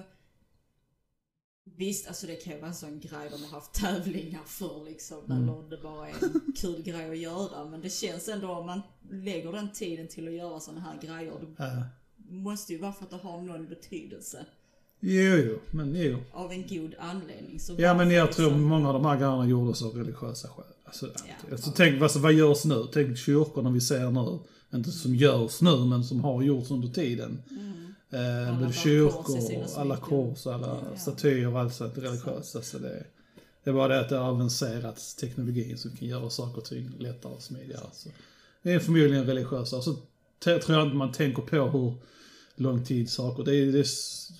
Visst, alltså det kan ju vara en sån grej de har haft tävlingar för liksom. Mm. Eller det bara är en kul grej att göra. Men det känns ändå om man lägger den tiden till att göra såna här grejer. Det Ja. måste ju vara för att det har någon betydelse. Jo, jo, men jo. Av en god anledning. Så Ja, men jag tror liksom- många av de här grejerna gjordes av religiösa skäl. Alltså, Ja. alltså, tänk, alltså, vad görs nu? Tänk kyrkorna vi ser nu. Inte som görs nu, men som har gjorts under tiden. Eh, Mm. Alla kyrkor, alla kors, alla Ja. statyer och allt sånt religiöst. Alltså det, det är bara det att det har avancerats teknologi som kan göra saker och ting lättare och smidigare. Så det är förmodligen religiösa. Och så t- tror jag inte man tänker på hur lång tid saker... Det är, det är,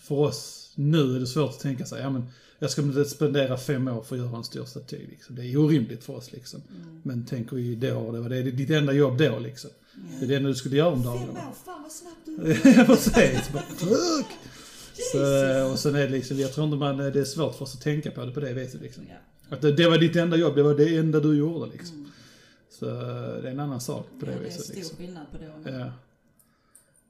för oss nu är det svårt att tänka sig, ja men jag ska inte spendera fem år för att göra en stor staty. Liksom. Det är orimligt för oss liksom. Mm. Men tänker ju då, det var det, ditt enda jobb då liksom. Det är det enda du skulle göra om Fem dagarna. år, fan vad snabbt precis. Bara, Fuck! Så, och sen är det liksom, jag tror inte man, det är svårt för oss att tänka på det på det viset liksom. Att det, det var ditt enda jobb, det var det enda du gjorde liksom. Så det är en annan sak på det Mm. Ja, det är viset stor liksom. skillnad på det. och- Ja.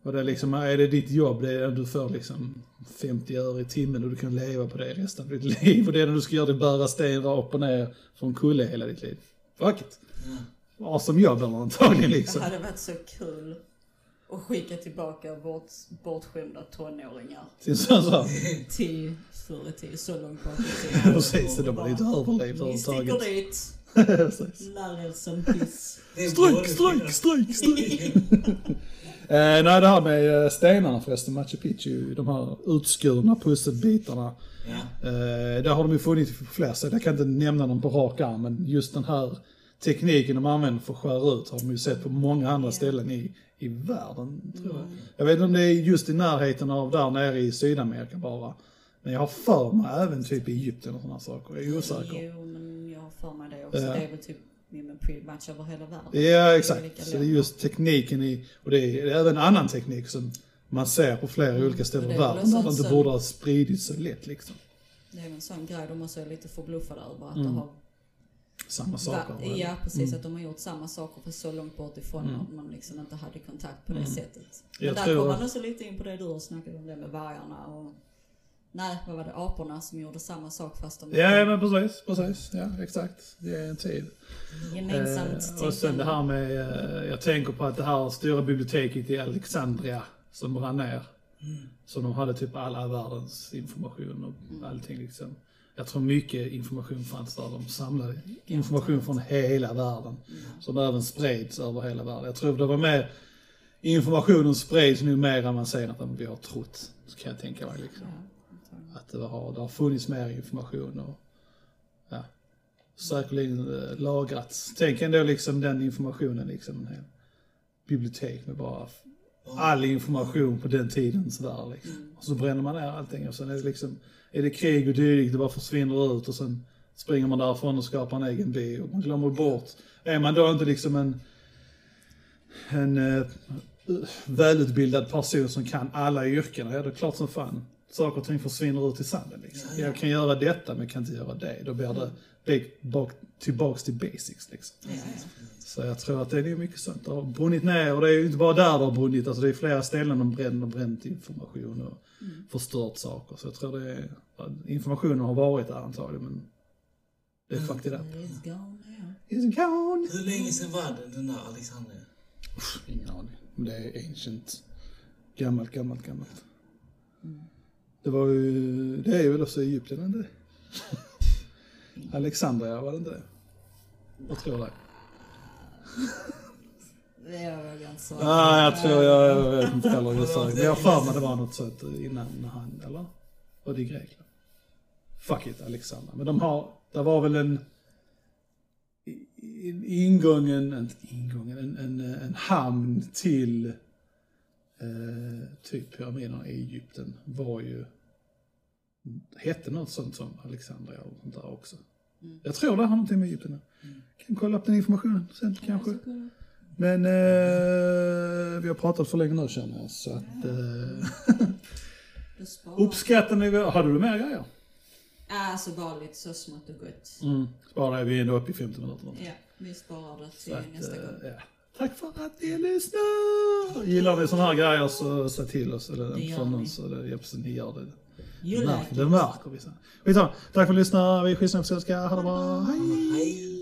Och det är liksom, är det ditt jobb, det är du får liksom 50 öre i timmen och du kan leva på det resten av ditt liv. Och det enda du ska göra det är bära sten upp och ner från kulle hela ditt liv. Fuck it. Ja, som jobb eller antagligen Det liksom. hade varit så kul att skicka tillbaka bort, bortskämda tonåringar till förr i tiden, så långt bak i precis, de har inte överlevt Ni sticker överhuvudtaget. dit, lär er som piss. Stryk, stryk, stryk, stryk. eh, nej, det här med eh, stenarna förresten, Machu Picchu, de här utskurna pusselbitarna. Ja. Eh, där har de ju funnits på flera ställen, jag kan inte nämna dem på rak arm, men just den här tekniken de använder för att skära ut har de ju sett på många andra ställen i, i världen, tror jag. Jag vet inte om det är just i närheten av där nere i Sydamerika bara. Men jag har för mig även typ i Egypten och sådana saker, jag är osäker. Jo, men jag har för mig det också. Ja. Det är väl typ pretty much över hela världen. Ja, exakt. Så det är just tekniken i, och det är, det är även annan teknik som man ser på flera olika ställen i världen sånt det inte borde ha spridits så lätt liksom. Det är en sån grej de också är lite förbluffade över. Att Mm. det har Samma saker. Va, ja, precis. Att de har gjort samma saker för så långt bort ifrån Mm. att man liksom inte hade kontakt på det sättet. Men Jag där tror- kommer man också lite in på det du har snackat om det med vargarna och Nej, vad var det? Aporna som gjorde samma sak fast de Ja, men precis, precis. Ja, exakt. Det är en tid. gemensamt Eh, och sen det här med, eh, jag tänker på att det här stora biblioteket i Alexandria som brann ner. Så de hade typ alla världens information och allting liksom. Jag tror mycket information fanns där. De samlade information från hela världen. Som även spreds över hela världen. Jag tror det var mer, informationen spreds nu mer avancerat än vi har trott. Så kan jag tänka mig liksom. Att det har, det har funnits mer information och ja, säkerligen eh, lagrats. Tänk ändå liksom den informationen liksom. En hel bibliotek med bara all information på den tiden sådär liksom. Och så bränner man ner allting och sen är det liksom, är det krig och dylikt, det bara försvinner ut och sen springer man därifrån och skapar en egen by och man glömmer bort. Är man då inte liksom en, en eh, välutbildad person som kan alla yrken, ja det är klart som fan. Saker och ting försvinner ut i sanden liksom. Jag kan göra detta men jag kan inte göra det. Då blir det bak, bak, tillbaks till basics liksom. Ja. Så jag tror att det är mycket sånt. Det har brunnit ner och det är ju inte bara där det har brunnit. Alltså det är flera ställen de bränner och bränt information och förstört saker. Så jag tror det är, informationen har varit där antagligen men det är fucked it up. Gone. It's gone! Hur länge sedan var det, den där Alexandria? Ingen aning. Men det är ancient. Gammalt, gammalt, gammalt. Det var ju, det är ju väl också Egypten, inte? Alexandria, var det inte det? Jag tror det. Det jag. Nej, jag tror, jag, jag vet inte heller. Men jag har för mig det var något sånt innan han, eller? Var det i Grekland? Fuck it, Alexandra. Men de har, det var väl en, en ingången, inte ingången, en, en, en hamn till eh, typ pyramiderna i Egypten var ju, hette något sånt som Alexandria och sånt där också. Jag tror det har någonting med Egypten att göra. Kan kolla upp den informationen sen kanske. Men eh, vi har pratat för länge nu känner jag, så att... Eh, Du sparar. uppskattar ni... Hade du mer grejer? Alltså bara lite så smått och gott. Mm. Spara vi är ändå uppe i 50 minuter. nu. Ja, vi sparar det Så till att, nästa eh, gång. ja. Tack för att ni lyssnar! Gillar ni sådana här grejer så säg till oss. Eller Det vi. oss. Eller, ja, ni gör det. You Det like det vi sen. Skitsamma. Tack för att ni lyssnade. Vi är på svenska. Ha det bra. Hej! Hej!